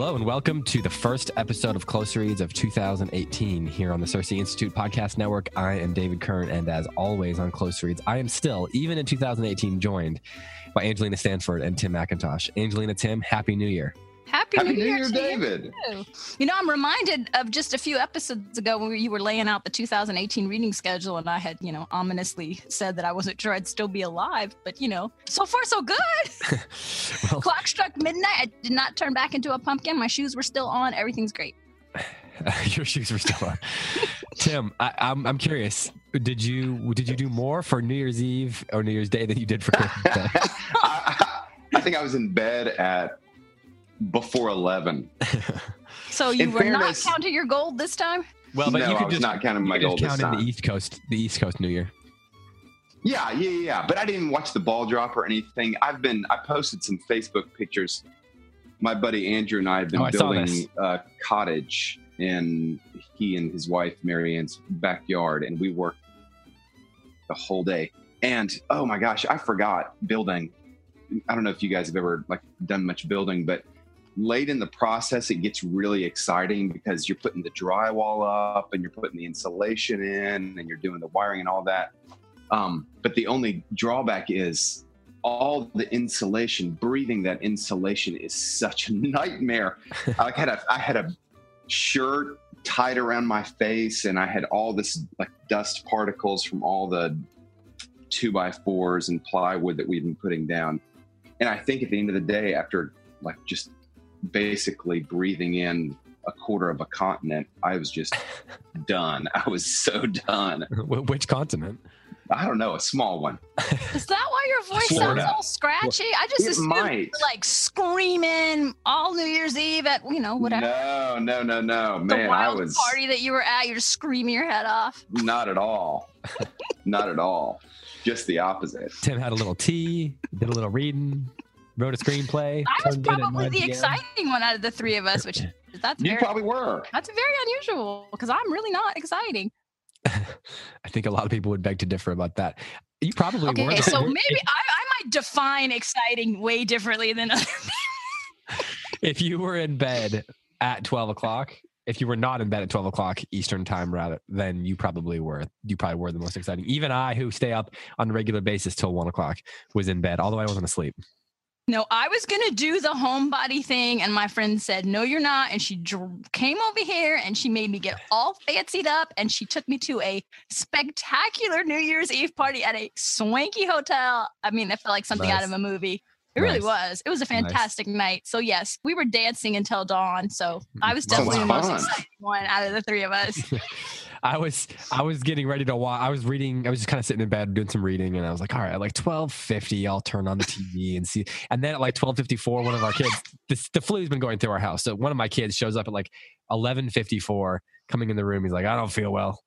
Hello and welcome to the first episode of Close Reads of 2018 here on the CiRCE Institute Podcast Network. I am David Kern, and as always on Close Reads, I am still, even in 2018, joined by Angelina Stanford and Tim McIntosh. Angelina, Tim, Happy New Year. Happy, Happy New, New Year, Year, to David. You. you know, I'm reminded of just a few episodes ago when you were laying out the 2018 reading schedule, and I had, you know, ominously said that I wasn't sure I'd still be alive. But, you know, so far, so good. well, Clock struck midnight. I did not turn back into a pumpkin. My shoes were still on. Everything's great. your shoes were still on. Tim, I, I'm I'm curious. Did you did you do more for New Year's Eve or New Year's Day than you did for Christmas Day? I, I think I was in bed at before 11. So you In were fairness- not counting your gold this time? Well, but No, you I could was just not counting my could just gold this count in time. the East Coast, the East Coast New Year. Yeah, yeah, yeah, yeah. But I didn't watch the ball drop or anything. I've been, I posted some Facebook pictures. My buddy Andrew and I have been Oh, I saw this. building a cottage in he and his wife Marianne's backyard, and we worked the whole day. And oh my gosh, I forgot building. I don't know if you guys have ever like done much building, but late in the process, it gets really exciting because you're putting the drywall up and you're putting the insulation in and you're doing the wiring and all that. Um, but the only drawback is all the insulation. Breathing that insulation is such a nightmare. I had a I had a shirt tied around my face, and I had all this like dust particles from all the two by fours and plywood that we've been putting down. And I think at the end of the day, after like just basically breathing in a quarter of a continent, I was just done. I was so done. Which continent? I don't know, a small one. Is that why your voice Florida. sounds all scratchy? I just It assumed might. you were, like screaming all New Year's Eve at, you know, whatever. No, no, no, no, the man. I wild was party that you were at, you're just screaming your head off. not at all, not at all. Just the opposite. Tim had a little tea, did a little reading, wrote a screenplay. I was turned in at probably the exciting one out of the three of us, which that's You very, probably were. that's very unusual because I'm really not exciting. I think a lot of people would beg to differ about that. You probably were. Okay, though. so If- maybe I, I might define exciting way differently than other people. if you were in bed at 12 o'clock, if you were not in bed at 12 o'clock Eastern time, rather, then you probably were. You probably were the most exciting. Even I, who stay up on a regular basis till one o'clock, was in bed, although I wasn't asleep. No, I was gonna do the homebody thing, and my friend said, "No, you're not." And she dr- came over here and she made me get all fancied up, and she took me to a spectacular New Year's Eve party at a swanky hotel. I mean, it felt like something out of a movie. It really was. It was a Nice. fantastic night. So yes, we were dancing until dawn. So mm, I was definitely the most exciting one out of the three of us. I was I was getting ready to watch. I was reading. I was just kind of sitting in bed doing some reading, and I was like, "All right, at like twelve fifty, I'll turn on the TV and see." And then at like twelve fifty four, one of our kids, this, the flu's been going through our house. So one of my kids shows up at like eleven fifty four, coming in the room. He's like, "I don't feel well."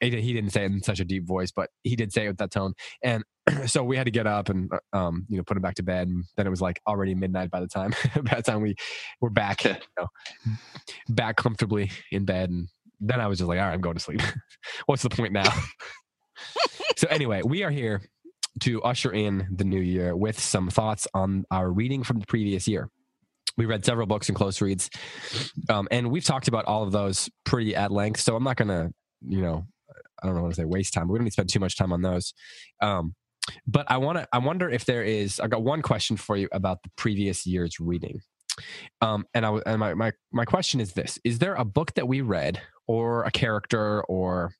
He, didn't say it in such a deep voice, but he did say it with that tone. And so we had to get up and uh, um, you know put him back to bed. And then it was like already midnight by the time by the time we were back, you know, back comfortably in bed. And then I was just like, all right, I'm going to sleep. What's the point now? so anyway, we are here to usher in the new year with some thoughts on our reading from the previous year. We read several books and close reads, um, and we've talked about all of those pretty at length. So I'm not going to, you know, I don't know what to say, waste time. But we don't need to spend too much time on those. Um, but I want to. I wonder if there is. I got one question for you about the previous year's reading. Um, and I and my, my my question is this: Is there a book that we read, or a character, or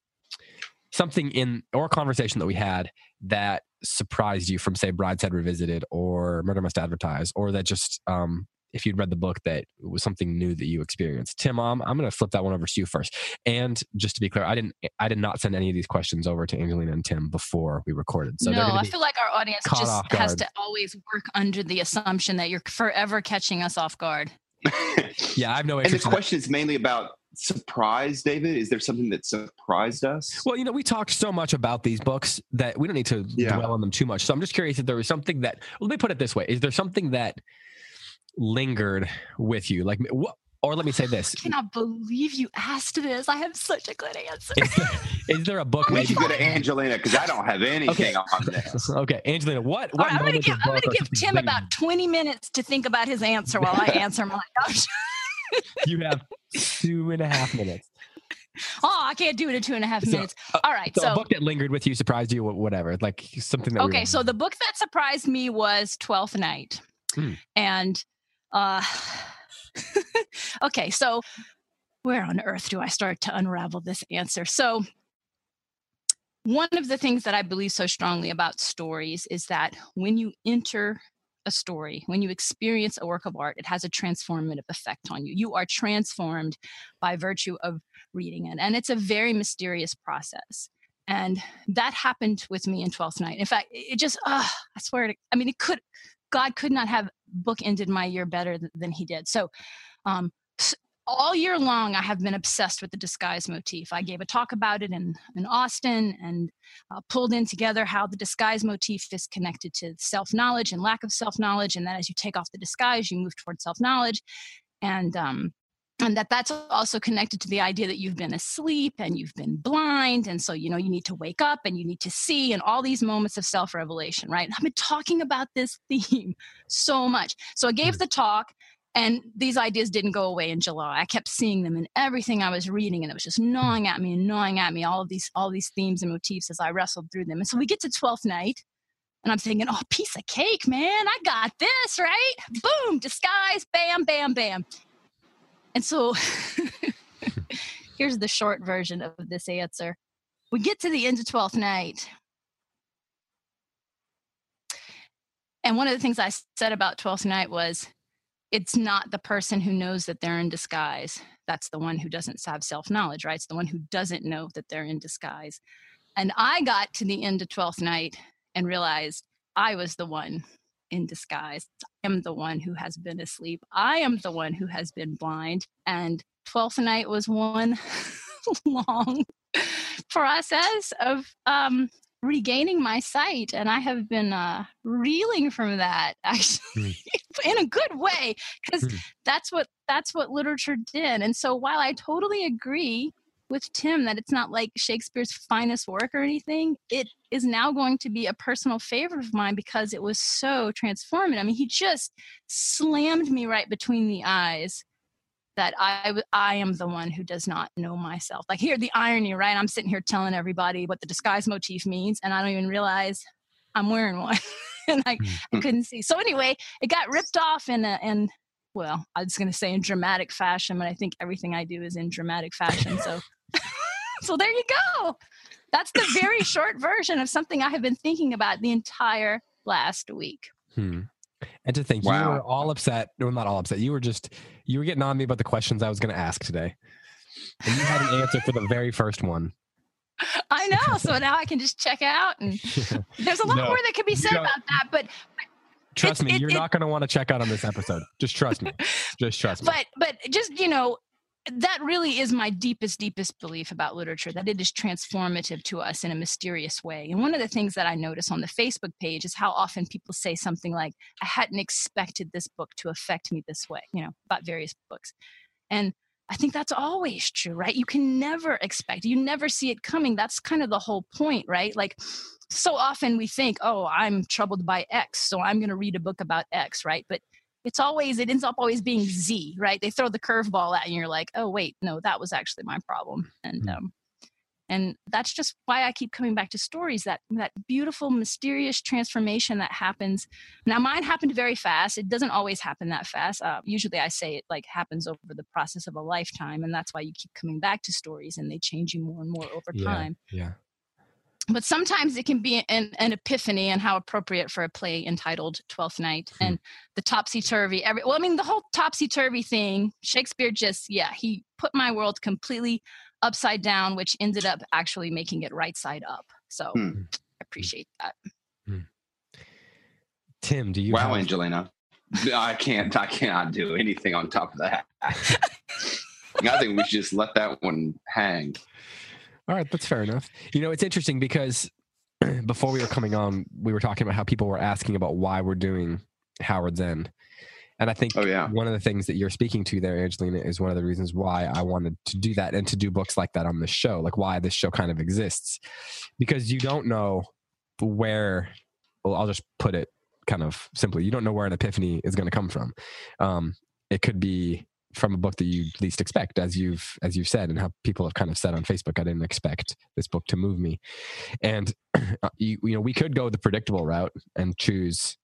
something in, or a conversation that we had that surprised you from, say, Brideshead Revisited, or Murder Must Advertise, or that just, um, if you'd read the book, that was something new that you experienced? Tim, um, I'm going to flip that one over to you first. And just to be clear, I didn't, I did not send any of these questions over to Angelina and Tim before we recorded. So no, I feel like our audience just has to always work under the assumption that you're forever catching us off guard. yeah, I have no and the interest. in that. question is mainly about surprise, David. Is there something that surprised us? Well, you know, we talked so much about these books that we don't need to Yeah. dwell on them too much. So I'm just curious if there was something that, let me put it this way: Is there something that lingered with you, like, wh- or let me say this: I cannot believe you asked this. I have such a good answer. is there, is there a book? We Maybe, should go to Angelina because I don't have anything Okay. on this. okay, Angelina, what? What right, I'm gonna give I'm gonna give Tim about 20 minutes to think about his answer while I answer mine. you have two and a half minutes. Oh, I can't do it in two and a half So, minutes. uh, All right. So, So, a book that lingered with you, surprised you, whatever, like something that. okay. were- So the book that surprised me was Twelfth Night, Hmm. and uh, okay. So where on earth do I start to unravel this answer? So one of the things that I believe so strongly about stories is that when you enter a story, when you experience a work of art, it has a transformative effect on you. You are transformed by virtue of reading it. And it's a very mysterious process. And that happened with me in 12th night. In fact, it just, uh, I swear to, I mean, it could, God could not have bookended my year better th- than he did. So, um, all year long, I have been obsessed with the disguise motif. I gave a talk about it in, in Austin and uh, pulled in together how the disguise motif is connected to self knowledge and lack of self knowledge, and that as you take off the disguise, you move towards self knowledge, and um, and that that's also connected to the idea that you've been asleep and you've been blind, and so you know you need to wake up and you need to see, and all these moments of self revelation. Right? I've been talking about this theme so much. So I gave the talk. And these ideas didn't go away in July. I kept seeing them in everything I was reading, and it was just gnawing at me and gnawing at me. All of these, all these themes and motifs as I wrestled through them. And so we get to Twelfth Night, and I'm thinking, "Oh, piece of cake, man! I got this right. Boom, disguise, bam, bam, bam." And so here's the short version of this answer. We get to the end of Twelfth Night, and one of the things I said about Twelfth Night was it's not the person who knows that they're in disguise. That's the one who doesn't have self knowledge, right? It's the one who doesn't know that they're in disguise. And I got to the end of 12th night and realized I was the one in disguise. I am the one who has been asleep. I am the one who has been blind. And 12th night was one long process of um, regaining my sight. And I have been uh, reeling from that actually in a good way because Hmm. that's what that's what literature did. And so while I totally agree with Tim that it's not like Shakespeare's finest work or anything, it is now going to be a personal favorite of mine because it was so transformative. I mean, he just slammed me right between the eyes that I I am the one who does not know myself. Like here, the irony, right? I'm sitting here telling everybody what the disguise motif means, and I don't even realize I'm wearing one, and I, I couldn't see. So anyway, it got ripped off in a in well, I was going to say in dramatic fashion, but I think everything I do is in dramatic fashion. So so there you go. That's the very short version of something I have been thinking about the entire last week. Hmm. And to think you were all upset, well, not all upset. You were just you were getting on me about the questions I was going to ask today, and you had an answer for the very first one. I know. So now I can just check out and there's a lot No, more that could be said about that, but trust It- me, it- you're it- not going to want to check out on this episode. Just trust me. Just trust me. but but just you know that really is my deepest deepest belief about literature that it is transformative to us in a mysterious way. And one of the things that i notice on the facebook page is how often people say something like i hadn't expected this book to affect me this way you know about various books. And i think that's always true right? You can never expect you never see it coming. That's kind of the whole point right? Like so often we think oh i'm troubled by x so i'm going to read a book about x right? But it's always it ends up always being z right they throw the curveball at you and you're like oh wait no that was actually my problem and Mm. um and that's just why i keep coming back to stories that that beautiful mysterious transformation that happens now mine happened very fast it doesn't always happen that fast uh, usually i say it like happens over the process of a lifetime and that's why you keep coming back to stories and they change you more and more over Yeah. time yeah. But sometimes it can be an, an epiphany and how appropriate for a play entitled Twelfth Night Hmm. and the topsy turvy. Every well, I mean, the whole topsy turvy thing. Shakespeare just, yeah, he put my world completely upside down, which ended up actually making it right side up. So Hmm. I appreciate that. Tim, do you? wow, have- Angelina. I can't. I cannot do anything on top of that. I think we should just let that one hang. All right, that's fair enough. You know, it's interesting because before we were coming on, we were talking about how people were asking about why we're doing Howard's End. And I think Oh yeah. one of the things that you're speaking to there, Angelina, is one of the reasons why I wanted to do that and to do books like that on this show, like why this show kind of exists. Because you don't know where, well, I'll just put it kind of simply, you don't know where an epiphany is going to come from. Um, it could be from a book that you least expect, as you've as you've said, and how people have kind of said on Facebook, I didn't expect this book to move me, and uh, you, you know we could go the predictable route and choose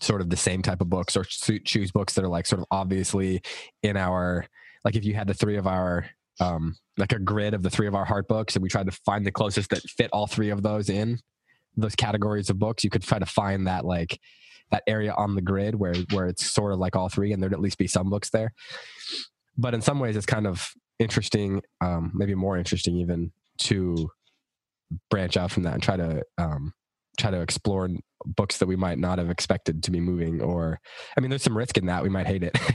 sort of the same type of books or choose books that are like sort of obviously in our like if you had the three of our um like a grid of the three of our heart books and we tried to find the closest that fit all three of those in those categories of books you could try to find that like that area on the grid where where it's sort of like all three and there'd at least be some books there. But in some ways it's kind of interesting um maybe more interesting even to branch out from that and try to um try to explore books that we might not have expected to be moving or i mean there's some risk in that. We might hate it.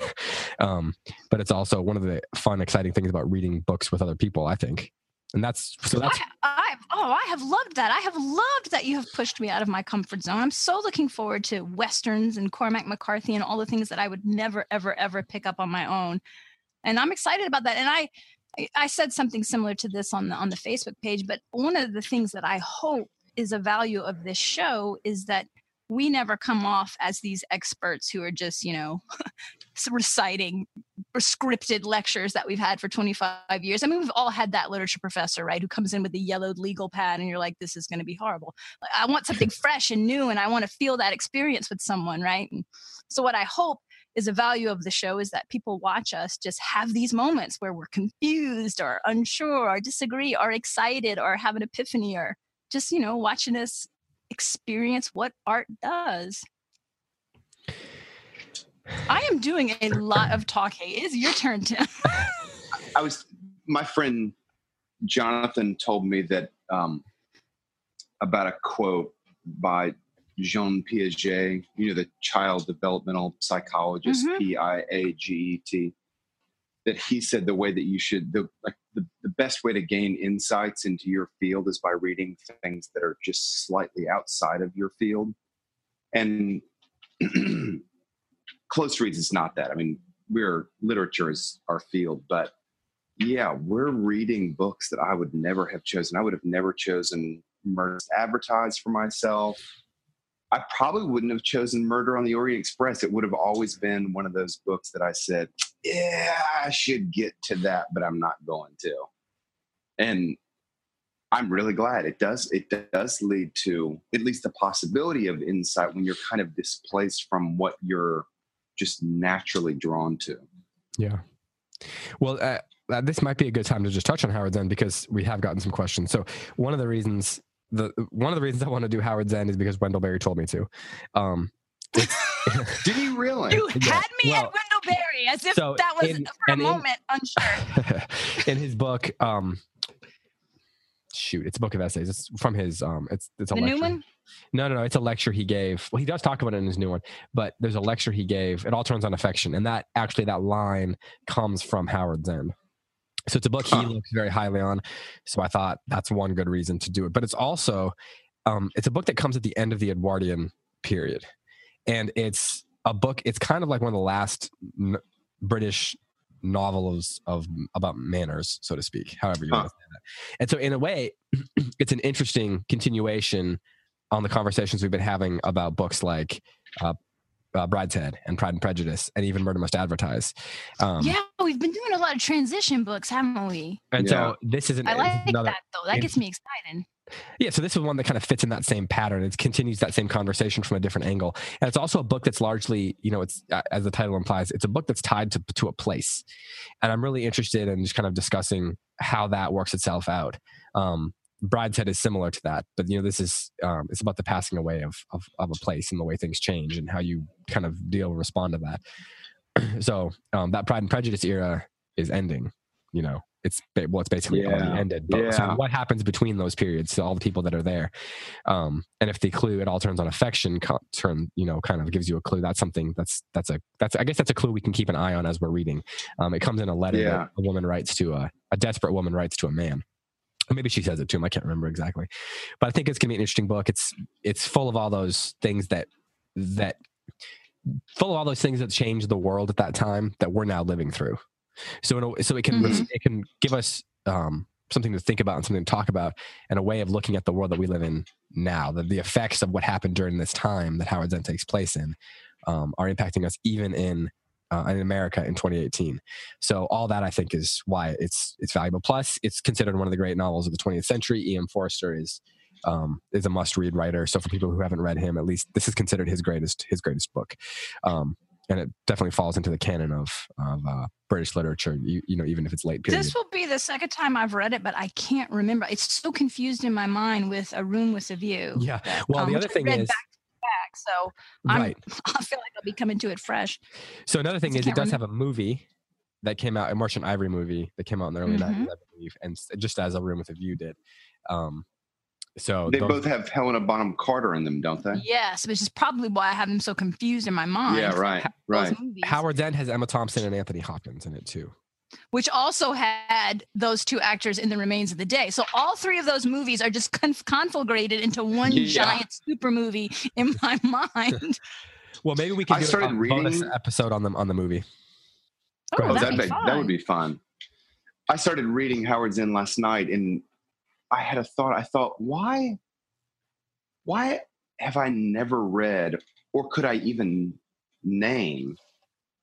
Um, but it's also one of the fun exciting things about reading books with other people i think. And that's so that's Oh i have loved that. I have loved that you have pushed me out of my comfort zone. I'm so looking forward to westerns and cormac mccarthy and all the things that i would never ever ever pick up on my own. And i'm excited about that. And i I said something similar to this on the on the Facebook page, but one of the things that I hope is a value of this show is that we never come off as these experts who are just, you know, reciting scripted lectures that we've had for 25 years. I mean, we've all had that literature professor, right, who comes in with the yellowed legal pad and you're like, this is going to be horrible. I want something fresh and new and I want to feel that experience with someone, right? And so, what I hope is a value of the show is that people watch us just have these moments where we're confused or unsure or disagree or excited or have an epiphany or just you know watching us experience what art does i am doing a lot of talking. It's your turn tim. I was my friend jonathan told me that um, about a quote by jean piaget you know the child developmental psychologist mm-hmm. p-i-a-g-e-t that he said the way that you should the like the, the best way to gain insights into your field is by reading things that are just slightly outside of your field. And close reads is not that i mean we're literature is our field but yeah we're reading books that i would never have chosen i would have never chosen murder advertised for myself I probably wouldn't have chosen Murder on the Orient Express. It would have always been one of those books that I said, yeah, I should get to that, but I'm not going to. And I'm really glad it does. It does lead to at least the possibility of insight when you're kind of displaced from what you're just naturally drawn to. Yeah. Well, uh, uh this might be a good time to just touch on Howard's End because we have gotten some questions. So one of the reasons the one of the reasons I want to do Howard's End is because Wendell Berry told me to. Um, Did he really? You yeah. had me well, at Wendell Berry as if so that was in, for a moment in, unsure. in his book, um, shoot, it's a book of essays. It's from his um, it's it's a the lecture. new one. No, no, no. It's a lecture he gave. Well, he does talk about it in his new one, but there's a lecture he gave. It all turns on affection, and that actually that line comes from Howard's End. So it's a book he huh. looks very highly on. So I thought that's one good reason to do it. But it's also um, it's a book that comes at the end of the Edwardian period, and it's a book. It's kind of like one of the last n- British novels of about manners, so to speak. However you huh. want to say that. And so in a way, it's an interesting continuation on the conversations we've been having about books like uh, uh, Brideshead and Pride and Prejudice and even Murder Must Advertise. Um, yeah, we've been doing a lot of transition books, haven't we? And yeah. so this is an, I like another, that though. That gets me excited. Yeah, so this is one that kind of fits in that same pattern. It continues that same conversation from a different angle, and it's also a book that's largely, you know, it's uh, as the title implies, it's a book that's tied to to a place, and I'm really interested in just kind of discussing how that works itself out. Um, Brideshead is similar to that, but you know, this is um, it's about the passing away of, of, of a place and the way things change and how you kind of deal respond to that. so um, that Pride and Prejudice era is ending. You know, it's well, it's basically yeah. already ended. But yeah. so what happens between those periods to all the people that are there? Um, and if the clue it all turns on affection, turn you know, kind of gives you a clue. That's something that's that's a that's I guess that's a clue we can keep an eye on as we're reading. Um, it comes in a letter yeah. that a woman writes to a a desperate woman writes to a man maybe she says it to him. I can't remember exactly, but I think it's gonna be an interesting book. It's it's full of all those things that that full of all those things that changed the world at that time that we're now living through. So a, so it can mm-hmm. it can give us um, something to think about and something to talk about and a way of looking at the world that we live in now. The, the effects of what happened during this time that Howard's End takes place in um, are impacting us even in uh, in America in 2018. So all that I think is why it's it's valuable. Plus, it's considered one of the great novels of the 20th century. E.M. Forster is um, is a must read writer. So for people who haven't read him, at least this is considered his greatest his greatest book. Um, and it definitely falls into the canon of of uh, British literature. You, you, know, even if it's late period. This will be the second time I've read it, but I can't remember. It's so confused in my mind with A Room with a View. Yeah. Well, um, the other thing is. Back back, so I'm, right. I feel like I'll be coming to it fresh. So another thing is, it does remember. have a movie that came out, a Merchant Ivory movie that came out in the early mm-hmm. 90s, I believe, and just as A Room with a View did. Um, so they those, both have Helena Bonham Carter in them, don't they? Yes, which is probably why I have them so confused in my mind. Yeah, right, right. Howard's End has Emma Thompson and Anthony Hopkins in it too. Which also had those two actors in the remains of the day. So all three of those movies are just conf- conflagrated into one yeah. giant super movie in my mind. well, maybe we can do a reading... bonus episode on them on the movie. Oh, oh that'd be, that would be fun. I started reading Howard's End last night, and I had a thought. I thought, why, why have I never read, or could I even name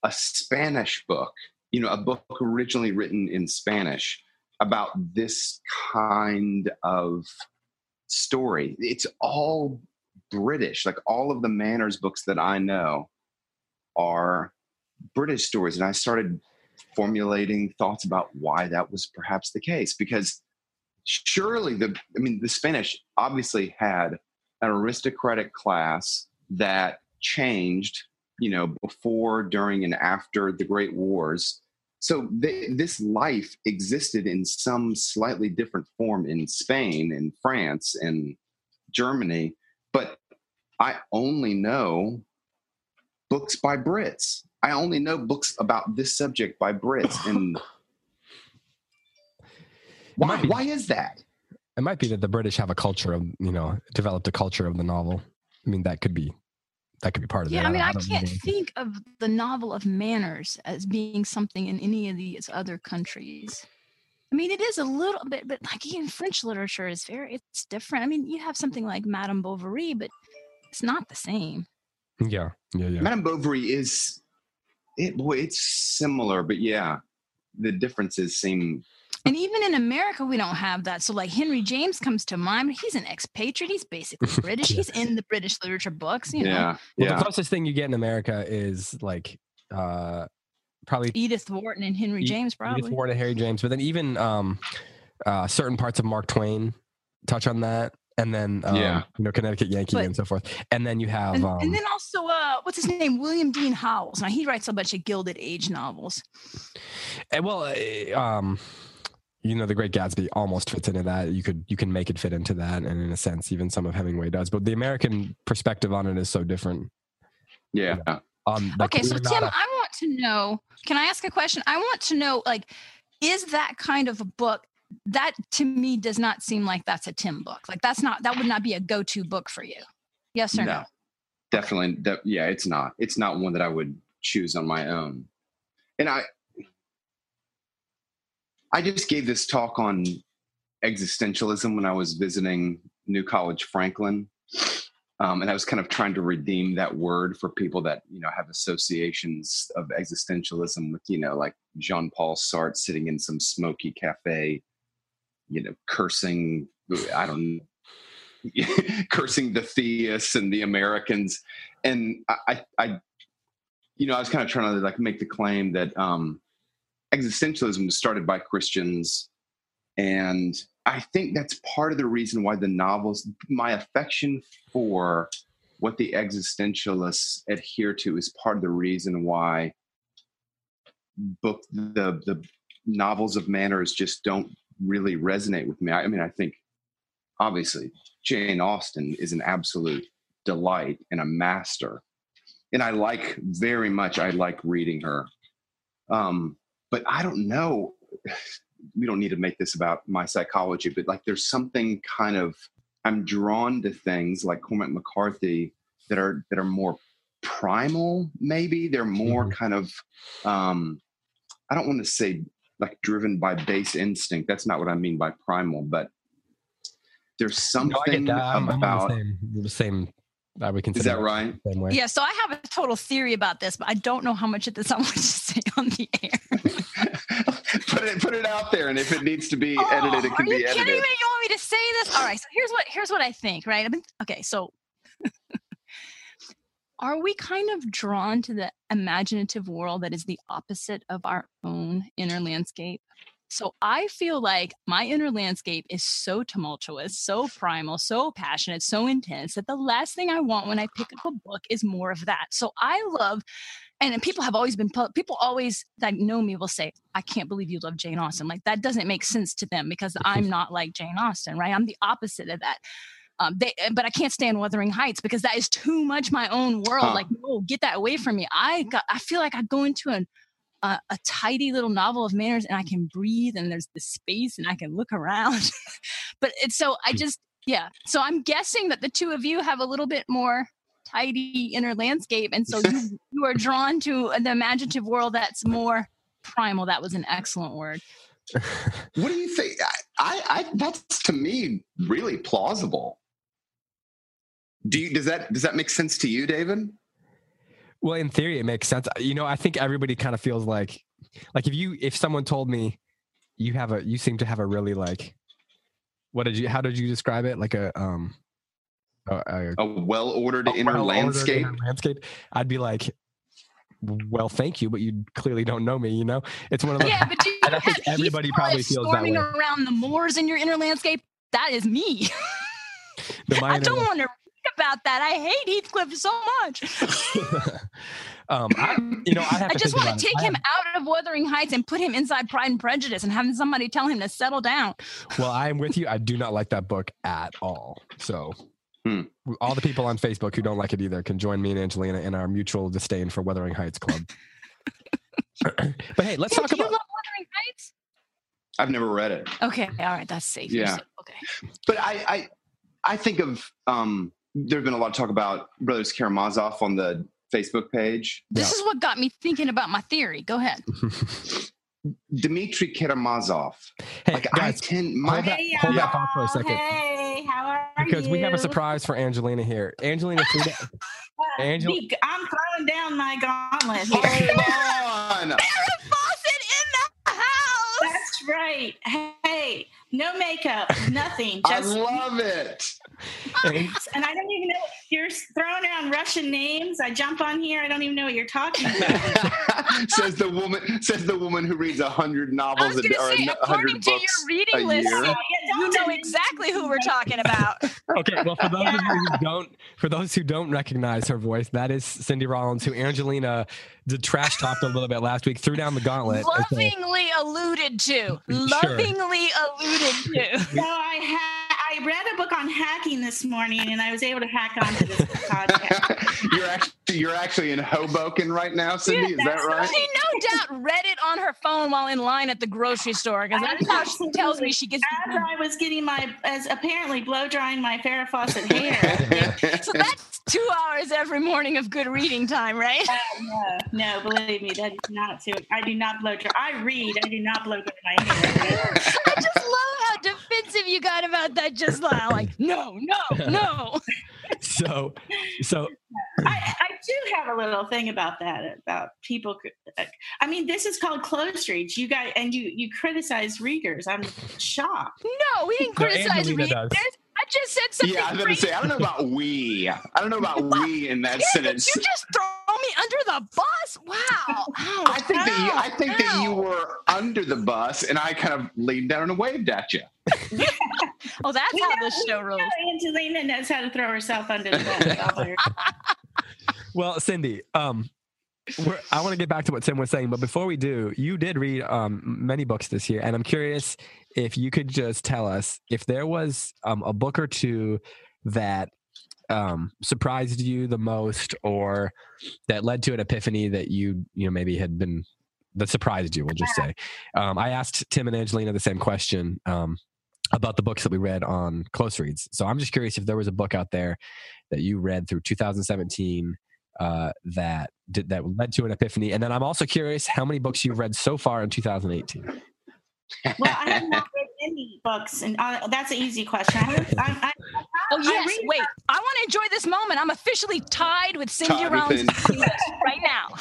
a Spanish book? You know, a book originally written in Spanish about this kind of story. It's all British. Like all of the manners books that I know are British stories. And I started formulating thoughts about why that was perhaps the case because surely the i mean the spanish obviously had an aristocratic class that changed you know before during and after the great wars. So this life existed in some slightly different form in spain in france in germany but i only know books by brits. I only know books about this subject by brits and why? Be, why is that? It might be that the British have a culture of, you know, developed a culture of the novel. I mean, that could be, that could be part of it. Yeah, I mean, I, I can't think of the novel of manners as being something in any of these other countries. I mean, it is a little bit, but like even French literature is very, it's different. I mean, you have something like Madame Bovary, but it's not the same. Yeah, yeah, yeah. Madame Bovary is, it boy, it's similar, but yeah, the differences seem and even in America, we don't have that. So, like Henry James comes to mind. He's an expatriate. He's basically British. yeah. He's in the British literature books. You know? Yeah. Well, yeah. the closest thing you get in America is like uh, probably Edith Wharton and Henry e- James, probably Edith Wharton and Harry James. But then even um, uh, certain parts of Mark Twain touch on that and then um, yeah. you know Connecticut Yankee but, and so forth. And then you have and, um, and, then also uh, what's his name William Dean Howells. Now he writes a bunch of Gilded Age novels. And well, uh, um, you know the great gatsby almost fits into that. You could you can make it fit into that and in a sense even some of hemingway does but the american perspective on it is so different. Yeah. Um, like okay so tim a- i want to know can i ask a question? I want to know like is that kind of a book that to me does not seem like that's a tim book. Like that's not that would not be a go-to book for you. Yes or no, no? definitely de- yeah it's not. It's not one that i would choose on my own. And i I just gave this talk on existentialism when I was visiting New College Franklin. Um, and I was kind of trying to redeem that word for people that, you know, have associations of existentialism with, you know, like Jean Paul Sartre sitting in some smoky cafe, you know, cursing, I don't cursing the theists and the Americans. And I, I, you know, I was kind of trying to like make the claim that, um, existentialism was started by Christians. And I think that's part of the reason why the novels, my affection for what the existentialists adhere to is part of the reason why book the the novels of manners just don't really resonate with me. I, I mean, I think obviously Jane Austen is an absolute delight and a master. And I like very much I like reading her. Um, but I don't know. We don't need to make this about my psychology, but like there's something kind of I'm drawn to things like Cormac McCarthy that are that are more primal. Maybe they're more mm-hmm. kind of um, I don't want to say like driven by base instinct. That's not what I mean by primal, but there's something no, about the, same, the same I would Is that right? the same way. Yeah, so I have a total theory about this, but I don't know how much of this I want to say on the air. put it put it out there, and if it needs to be Oh, edited, it can are you be kidding edited. me? You want me to say this? All right. So here's what here's what I think. Right. I mean, okay. So, are we kind of drawn to the imaginative world that is the opposite of our own inner landscape? So I feel like my inner landscape is so tumultuous, so primal, so passionate, so intense that the last thing I want when I pick up a book is more of that. So I love and, and people have always been people always that know me will say i can't believe you love jane austen like that doesn't make sense to them because i'm not like jane austen right i'm the opposite of that um, they, but I can't stand Wuthering Heights because that is too much my own world. Huh. Like, no, get that away from me. I got, I feel like I go into an, a, a tidy little novel of manners and I can breathe and there's the space and I can look around. but it's so I hmm. just, yeah. So I'm guessing that the two of you have a little bit more tidy inner landscape, and so you you are drawn to the imaginative world that's more primal. That was an excellent word. What do you think? I, I, I that's to me really plausible. Do you, does that does that make sense to you, David? Well, in theory, it makes sense. You know, I think everybody kind of feels like, like if you, if someone told me, you have a, you seem to have a really like, what did you, how did you describe it? Like a, um, a, a, A well ordered a inner well-ordered landscape. inner landscape. I'd be like, well, thank you, but you clearly don't know me. You know, it's one of those. Yeah, but you And I think everybody probably feels that way. around the moors in your inner landscape. That is me. I don't want to read about that. I hate Heathcliff so much. um, I, you know, I have I just want to take I him have- out of Wuthering Heights and put him inside Pride and Prejudice and having somebody tell him to settle down. Well, I am with you. I do not like that book at all. So, Hmm. all the people on Facebook who don't like it either can join me and Angelina in our mutual disdain for Wuthering Heights Club. but hey, let's Yeah, talk do you about. love Wuthering Heights? I've never read it, Okay, all right, that's safe. Yeah. safe. Okay. but I I, I think of um. There's been a lot of talk about Brothers Karamazov on the Facebook page. This Yeah. is what got me thinking about my theory. Go ahead. Dmitry Karamazov. hey, Like guys, I tend my hold that, hold that thought for a second. Hey, how are Because we have a surprise for Angelina here. Angelina, threw that- Uh, Angel- be- I'm throwing down my gauntlet here. Hold on. Farrah Fawcett in the house. That's right. Hey, no makeup, nothing. Just I love it. and I don't even know you're throwing around Russian names. I jump on here. I don't even know what you're talking about. says the woman. Says the woman who reads a hundred I novels was a, going or to say, a according hundred to your reading a list, year. Yeah, you know exactly who we're talking about. okay, well, for those of you who don't, for those who don't recognize her voice, that is Cindy Rollins, who Angelina did trash talked a little bit last week, threw down the gauntlet. and said, Lovingly alluded to. Lovingly alluded to. So I ha- I read a book on hacking this morning, and I was able to hack onto this podcast. you're actually you're actually in Hoboken right now, Cindy. is that right? She no doubt read it on her phone while in line at the grocery store because that's how she tells me she gets. As I was getting my, as apparently blow drying my Farrah Fawcett hair. So that's two hours every morning of good reading time, right? Uh, no, no, believe me, that is not true. I do not blow dry. I read. I do not blow dry my hair. I just love how defensive you got about that just now. Like, no, no, no. so, so I, I do have a little thing about that about people. I mean, this is called close reads. You guys and you you criticize readers. I'm shocked. No, we didn't criticize Angelina readers. does. I just said something. yeah, I was going great. to say I don't know about we. I don't know about we in that Yeah, sentence. you just throw me under the bus? Wow. Ow, I think that you, I ow, think that you were under the bus, and I kind of leaned down and waved at you. Oh, that's We how know- this show rolls. know Angelina knows how to throw herself under the bus. I'll let her- well, Cindy, um, we're, I want to get back to what Tim was saying, but before we do, you did read um, many books this year, and I'm curious if you could just tell us if there was um, a book or two that um, surprised you the most, or that led to an epiphany that you you know maybe had been that surprised you. We'll just say. Um, I asked Tim and Angelina the same question um, about the books that we read on close reads. So I'm just curious if there was a book out there that you read through 2017 uh, that did, that led to an epiphany. And then I'm also curious how many books you've read so far in 2018. Well, I have not read any books, and uh, that's an easy question. I I, I, Oh I yes. read Wait, I want to enjoy this moment. I'm officially tied with Cindy Tied with Rounds Cindy. right now.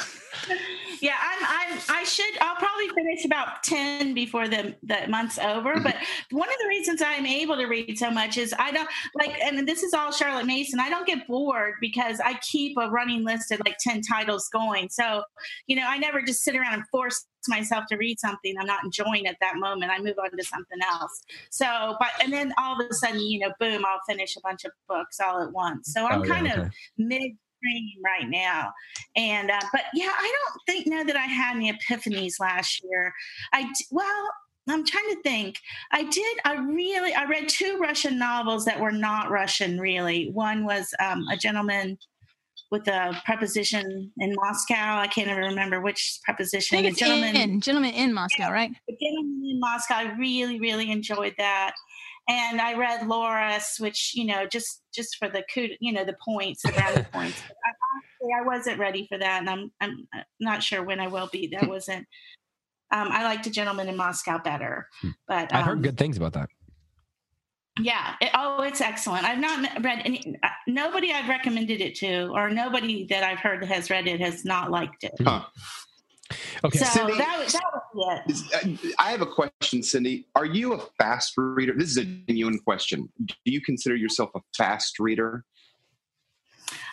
Yeah, I'm, I'm. I should. I'll probably finish about ten before the the month's over. Mm-hmm. But one of the reasons I'm able to read so much is I don't like, and this is all Charlotte Mason. I don't get bored because I keep a running list of like ten titles going. So, you know, I never just sit around and force myself to read something I'm not enjoying at that moment. I move on to something else. So, but and then all of a sudden, you know, boom, I'll finish a bunch of books all at once. So I'm Oh, yeah, kind of okay. Mid right now. And uh, but yeah i don't think know that i had any epiphanies last year. I well i'm trying to think. I did i really i read two russian novels that were not russian really. One was um, a gentleman with a preposition in moscow. I can't even remember which I preposition. Think a it's gentleman in Gentleman in Moscow, right? the Gentleman in Moscow, I really, really enjoyed that. And I read Laurus, which you know, just just for the you know, the points, the brownie points. I, honestly, I wasn't ready for that, and I'm I'm not sure when I will be. That wasn't. Um, I liked A Gentleman in Moscow better, but I've heard um, good things about that. Yeah. It, oh, it's excellent. I've not read any. uh, Nobody I've recommended it to, or nobody that I've heard has read it, has not liked it. Huh. Okay. So Cindy- that was that was it. Is- uh, I have a question, Cindy. Are you a fast reader? This is a genuine question. Do you consider yourself a fast reader?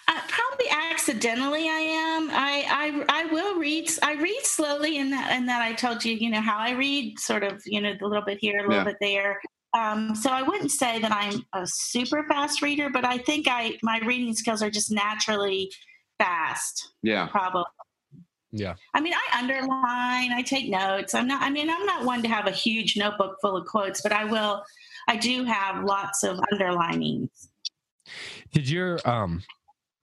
Uh, probably accidentally, I am. I, I I will read. I read slowly, in that and that I told you, you know, how I read, sort of, you know, a little bit here, a little Yeah. bit there. Um, so I wouldn't say that I'm a super fast reader, but I think I my reading skills are just naturally fast. Yeah. Probably. Yeah. I mean, I underline, I take notes. I'm not. I mean, I'm not one to have a huge notebook full of quotes, but I will. I do have lots of underlinings. Did your um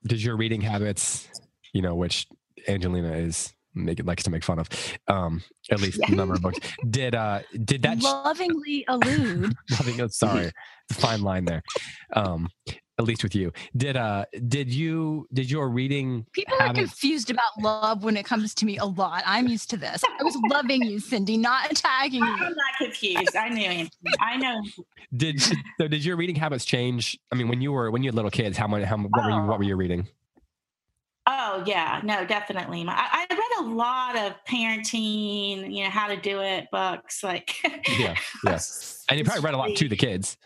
did your reading habits, you know, which Angelina is make likes to make fun of, um, at least Yeah. the number of books. Did uh did that Lovingly allude. nothing else, sorry. Fine line there. Um at least with you. Did uh did you did your reading People are habits confused about love when it comes to me a lot. I'm used to this. I was loving you, Cindy, not attacking you I'm not confused. I knew him. I know. did so did your reading habits change? I mean when you were when you had little kids, how much how what were you what were you reading? Oh yeah, no, definitely. I, I read a lot of parenting, you know, how to do it books. Like, Yeah, yeah. And you probably read a lot to the kids.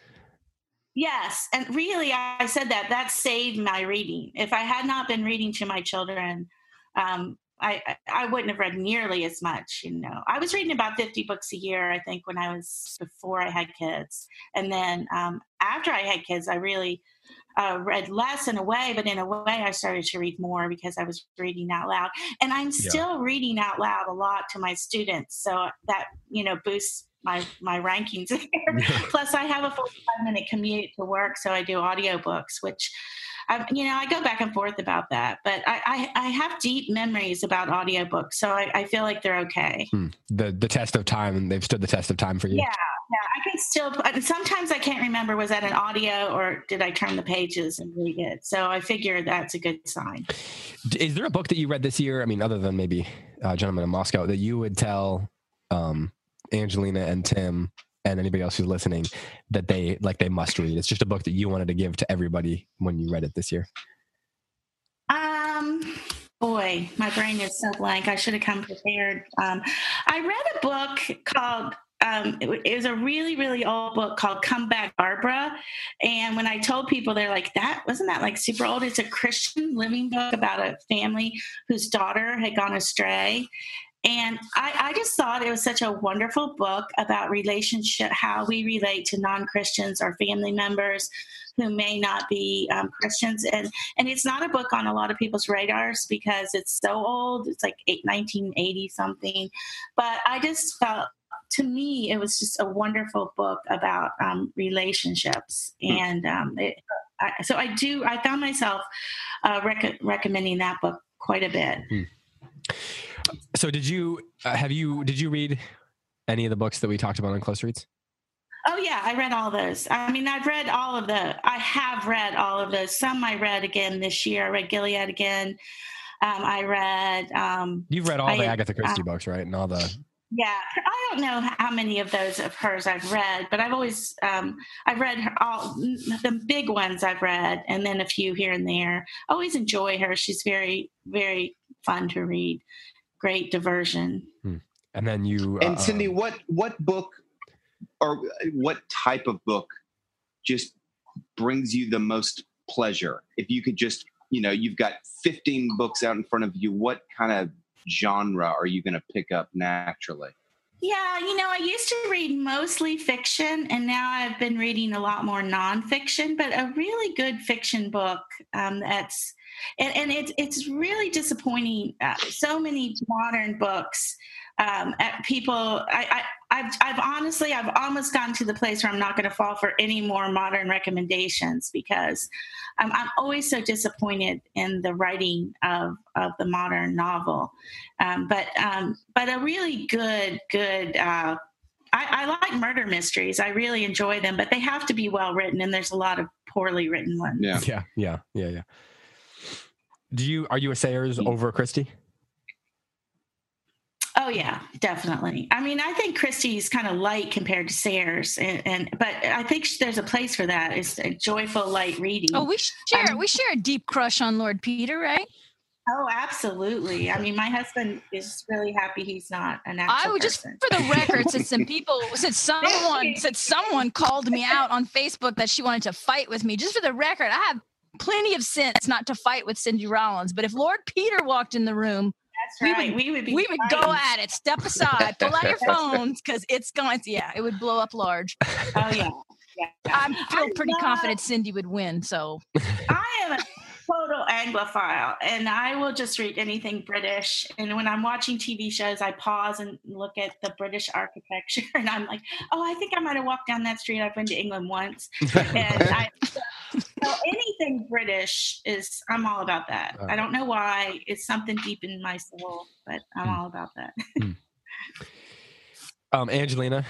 Yes, and really, I said that that saved my reading. If I had not been reading to my children, um, I I wouldn't have read nearly as much. You know, I was reading about fifty books a year. I think when I was before I had kids, and then um, after I had kids, I really uh, read less in a way, but in a way, I started to read more because I was reading out loud, and I'm Yeah. still reading out loud a lot to my students. So that you know boosts my my rankings. Plus, I have a 45 minute commute to work, so I do audiobooks, which, I, you know, I go back and forth about that. But I, I, I have deep memories about audiobooks, so I, I feel like they're okay. Hmm. The the test of time and they've stood the test of time for you. Yeah. Yeah, I can still. Sometimes I can't remember was that an audio or did I turn the pages and read it. So I figure that's a good sign. Is there a book that you read this year? I mean, other than maybe uh, Gentleman in Moscow, that you would tell um, Angelina and Tim and anybody else who's listening that they like they must read? It's just a book that you wanted to give to everybody when you read it this year. Um, boy, my brain is so blank. I should have come prepared. Um, I read a book called. Um, it, it was a really, really old book called "Come Back, Barbara." And when I told people, they're like, "That wasn't that like super old?" It's a Christian living book about a family whose daughter had gone astray. And I, I just thought it was such a wonderful book about relationship, how we relate to non Christians or family members who may not be um, Christians. And and it's not a book on a lot of people's radars because it's so old. It's like eight, 1980 something. But I just felt, to me, it was just a wonderful book about um, relationships. And um, it, I, so I do, I found myself uh, rec- recommending that book quite a bit. So did you uh, have you did you read any of the books that we talked about on Close Reads? Oh yeah, I read all those. I mean, I've read all of the. I have read all of those. Some I read again this year. I read Gilead again. Um, I read. Um, You've read all I- the Agatha Christie uh, books, right? And all the Yeah, I don't know how many of those of hers I've read, but I've always um, I've read her, all the big ones I've read, and then a few here and there. I always enjoy her. She's very very fun to read. Great diversion. Hmm. And then you And uh, Cindy, what what book or what type of book just brings you the most pleasure? If you could just, you know, you've got 15 books out in front of you, what kind of genre are you going to pick up naturally? Yeah, you know, I used to read mostly fiction, and now I've been reading a lot more nonfiction. But a really good fiction book um, that's and, and it's it's really disappointing. Uh, so many modern books um, people I, I have I've honestly I've almost gotten to the place where I'm not going to fall for any more modern recommendations because I'm, I'm always so disappointed in the writing of of the modern novel. Um, but um, but a really good good. Uh, I, I like murder mysteries. I really enjoy them, but they have to be well written, and there's a lot of poorly written ones. Yeah. yeah, yeah, yeah, yeah. Do you are you a Sayers over Christie? Oh yeah, definitely. I mean, I think Christie's kind of light compared to Sayers, and, and but I think there's a place for that. It's a joyful, light reading. Oh, we share Um, we share a deep crush on Lord Peter, right? Oh, absolutely. I mean, my husband is really happy he's not an actual I would just person. for the record, since some people, since someone, since someone called me out on Facebook that she wanted to fight with me. Just for the record, I have plenty of sense not to fight with Cindy Rollins. But if Lord Peter walked in the room, That's we would- we would be. we would go at it. Step aside, pull out your phones, because it's going. Yeah, it would blow up large. Oh yeah. yeah. I feel I pretty love- confident Cindy would win. So I am a total Anglophile, and I will just read anything British. And when I'm watching TV shows, I pause and look at the British architecture, and I'm like, "Oh, I think I might have walked down that street. I've been to England once." And I, so anything British is, I'm all about that. I don't know why. It's something deep in my soul, but I'm all about that. Um, Angelina,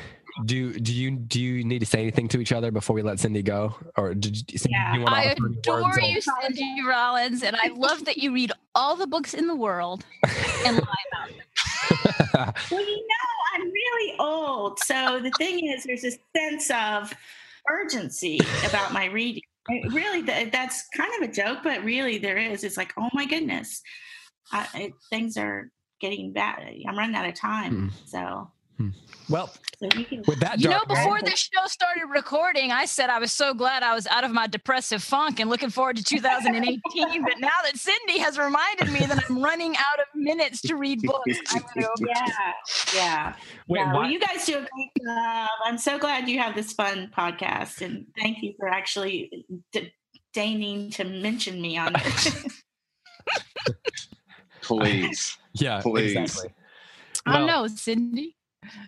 do do you do you need to say anything to each other before we let Cindy go, or did you, Cindy, Yeah. do you want to I adore words of- you, Cindy Rollins, and I love that you read all the books in the world and lie about them. Well, you know, I'm really old. So the thing is, there's a sense of urgency about my reading. Really, th- that's kind of a joke, but really there is. It's like, oh my goodness, I, it, things are getting bad. I'm running out of time. Hmm. So, Hmm. well, so can. with that, You know, before note- the show started recording, I said I was so glad I was out of my depressive funk and looking forward to 2018. but now that Cindy has reminded me that I'm running out of minutes to read books, I'm gonna go Yeah, yeah. Wait, yeah. Well, you guys do a great job. I'm so glad you have this fun podcast, and thank you for actually d- deigning to mention me on it. Please. yeah, Please. exactly. I don't Well- know, Cindy.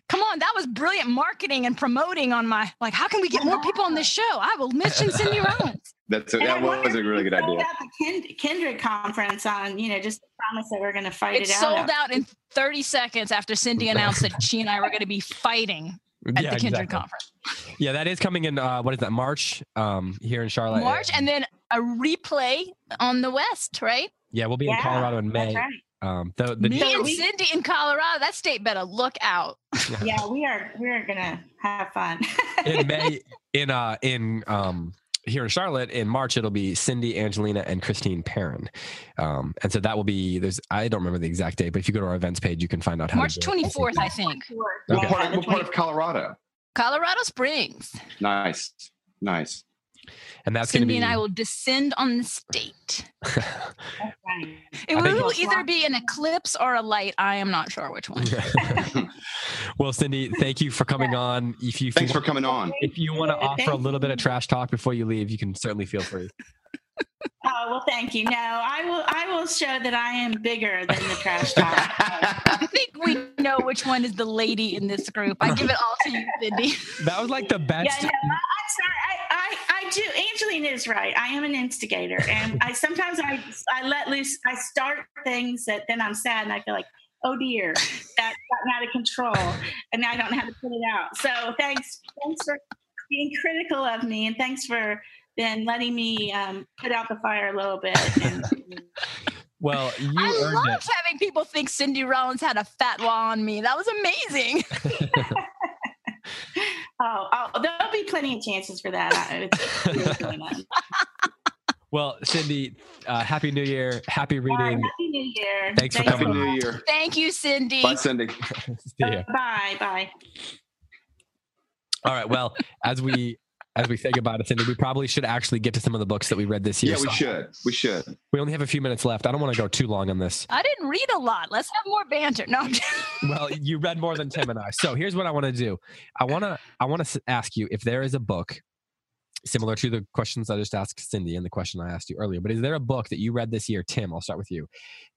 Come on, that was brilliant marketing and promoting on my like. How can we get more people on this show? I will mention Cindy Rollins. That's a, And I that was a really good idea. out the Ken- Kindred conference on, you know, just the promise that we're going to fight It it, sold out. out in 30 seconds after Cindy announced that she and I were going to be fighting at yeah, the Kindred exactly. conference. Yeah, that is coming in. Uh, what is that? March. Um, here in Charlotte. March, and then a replay on the West, right? yeah, we'll be in Colorado in That's May. right. Um, the, the Me So and Cindy in Colorado. That state better look out. Yeah, we are. We are going to have fun. in May in uh in um here in Charlotte in March it'll be Cindy, Angelina, and Christine Perrin, um, and so that will be there's I don't remember the exact date, but if you go to our events page, you can find out how. March to do it. 24th, I think. What, part, the what part of Colorado? Colorado Springs. Nice. Nice. And that's going to Cindy be. and I will descend on the state. It will either be an eclipse or a light. I am not sure which one. well, Cindy, thank you for coming on. If you Thanks for coming on. if you want to Yeah, offer a little bit of trash talk before you leave, you can certainly feel free. Oh well, thank you. No, I will. I will show that I am bigger than the trash talk. I think we know which one is the lady in this group. I give it all to you, Cindy. That was like the Yeah, best. no, I- I'm sorry. I, I, I do. Angelina is right. I am an instigator, and I sometimes I, I let loose. I start things that then I'm sad, and I feel like, oh dear, that's gotten out of control, and now I don't know how to put it out. So thanks, thanks for being critical of me, and thanks for then letting me um, put out the fire a little bit. And, Well, you I earned loved it. having people think Cindy Rollins had a fatwa on me. That was amazing. Oh, oh, there'll be plenty of chances for that. I- it's really going on. well, Cindy, uh, happy New Year. Happy All right, reading. Happy New Year. Thanks for Thanks Happy coming. a New. Year. Thank you, Cindy. Bye, Cindy. See ya. Bye. Bye. All right. Well, as we as we say goodbye to Cindy, we probably should actually get to some of the books that we read this year. Yeah, we So should. We should. we only have a few minutes left. I don't want to go too long on this. I didn't read a lot. Let's have more banter. No, I'm just- Well, you read more than Tim and I. So here's what I want to do. I want to I want to ask you if there is a book similar to the questions I just asked Cindy and the question I asked you earlier. But is there a book that you read this year, Tim? I'll start with you,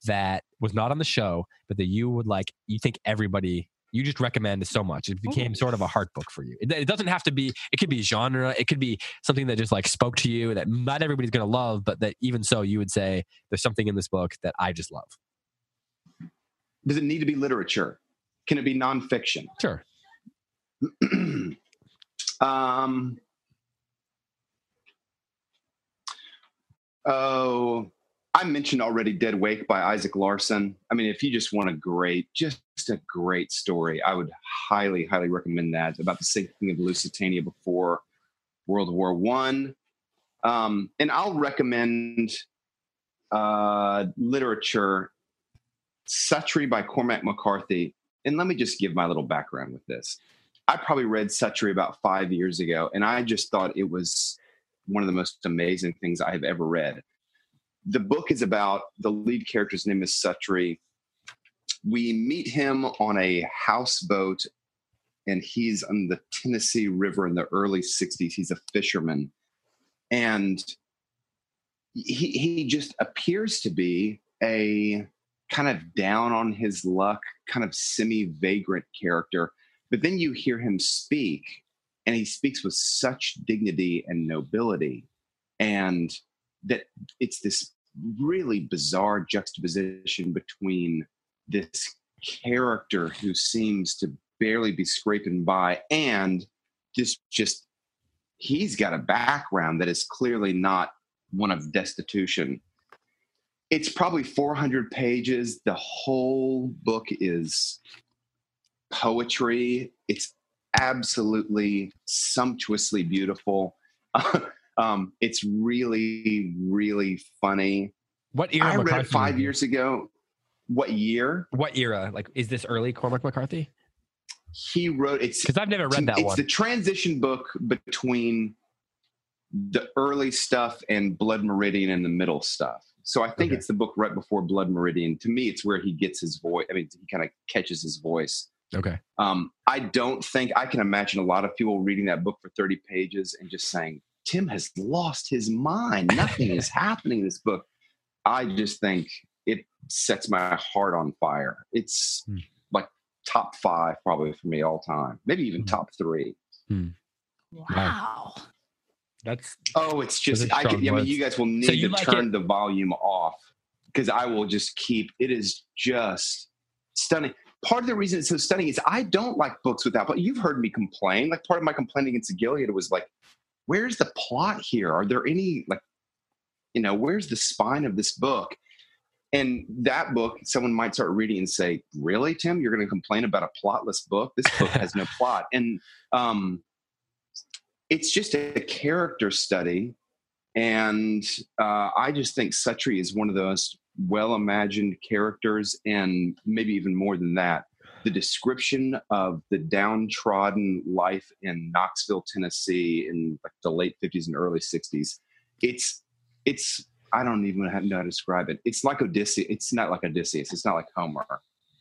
that was not on the show, but that you would like. You think everybody. You just recommend so much. It became sort of a heart book for you. It, it doesn't have to be. It could be genre. It could be something that just like spoke to you that not everybody's going to love, but that even so, you would say there's something in this book that I just love. Does it need to be literature? Can it be nonfiction? Sure. um, oh, I mentioned already Dead Wake by Isaac Larson. I mean, if you just want a great, just a great story, I would highly, highly recommend that about the sinking of Lusitania before World War One. Um, and I'll recommend uh, literature, Suttree by Cormac McCarthy. And let me just give my little background with this. I probably read Suttree about five years ago, and I just thought it was one of the most amazing things I have ever read. The book is about the lead character's name is Suttree. We meet him on a houseboat, and he's on the Tennessee River in the early 60s. He's a fisherman. And he, he just appears to be a kind of down on his luck, kind of semi vagrant character. But then you hear him speak, and he speaks with such dignity and nobility. And that it's this really bizarre juxtaposition between this character who seems to barely be scraping by and this just he's got a background that is clearly not one of destitution. It's probably 400 pages. The whole book is poetry. It's absolutely sumptuously beautiful um, it's really really funny What era? i read it five years ago what year What era? Like, is this early Cormac McCarthy? he wrote it's Because I've never read that it's one. It's the transition book between the early stuff and blood meridian and the middle stuff so i think Okay. it's the book right before blood meridian to me it's where he gets his voice i mean he kind of catches his voice okay. um, i don't think i can imagine a lot of people reading that book for 30 pages and just saying tim has lost his mind nothing is happening in this book i just think it sets my heart on fire it's Hmm. like top five probably for me all time maybe even Hmm. top three wow. That's Oh, it's just I can. I mean, you guys will need So to like turn the volume off because I will just keep. It is just stunning. Part of the reason it's so stunning is I don't like books without. But you've heard me complain. Like part of my complaint against Gilead was like, "Where's the plot here? Are there any like, you know, where's the spine of this book?" And that book, someone might start reading and say, "Really, Tim? You're going to complain about a plotless book? This book has no plot." And um, it's just a character study and uh, I just think Suttree is one of those well imagined characters, and maybe even more than that. The description of the downtrodden life in Knoxville, Tennessee, in like the late fifties and early sixties, it's it's I don't even know how to describe it. It's like Odysseus. It's not like Odysseus. It's not like Homer.